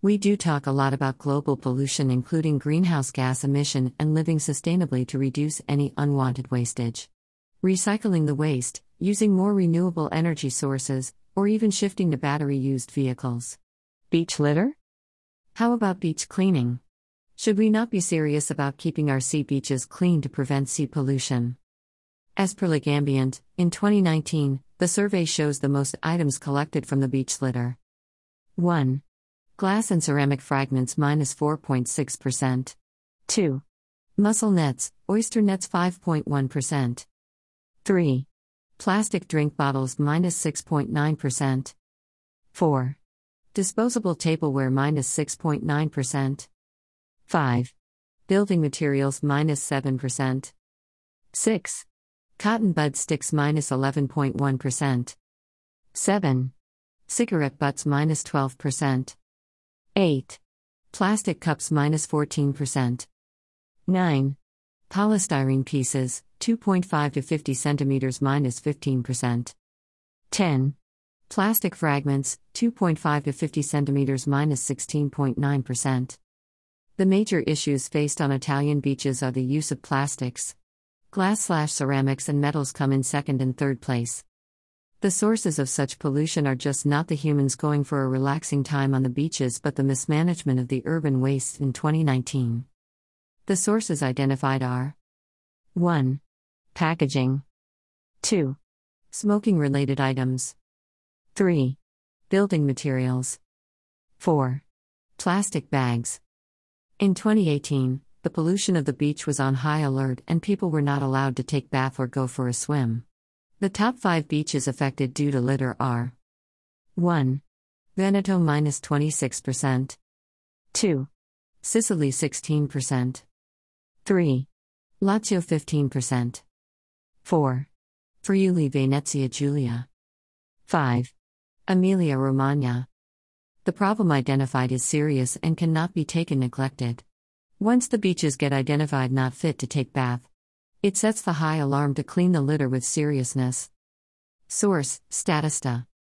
We do talk a lot about global pollution, including greenhouse gas emission, and living sustainably to reduce any unwanted wastage. Recycling the waste, using more renewable energy sources, or even shifting to battery used vehicles. Beach litter? How about beach cleaning? Should we not be serious about keeping our sea beaches clean to prevent sea pollution? As per Legambiente, in 2019, the survey shows the most items collected from the beach litter. 1. Glass and ceramic fragments minus 4.6%. 2. Mussel nets, oyster nets 5.1%. 3. Plastic drink bottles minus 6.9%. 4. Disposable tableware minus 6.9%. 5. Building materials minus 7%. 6. Cotton bud sticks minus 11.1. 7. Cigarette butts minus 12%. 8. Plastic cups minus 14%. 9. Polystyrene pieces, 2.5 to 50 centimeters minus 15%. 10. Plastic fragments, 2.5 to 50 centimeters minus 16.9%. The major issues faced on Italian beaches are the use of plastics. Glass slash ceramics and metals come in second and third place. The sources of such pollution are just not the humans going for a relaxing time on the beaches, but the mismanagement of the urban waste in 2019. The sources identified are 1. Packaging, 2. Smoking related items, 3. Building materials, 4. Plastic bags. In 2018, the pollution of the beach was on high alert and people were not allowed to take bath or go for a swim. The top five beaches affected due to litter are 1. Veneto minus 26%, 2. Sicily 16%, 3. Lazio 15%, 4. Friuli Venezia Giulia, 5. Emilia Romagna. The problem identified is serious and cannot be taken neglected. Once the beaches get identified not fit to take bath, it sets the high alarm to clean the litter with seriousness. Source Statista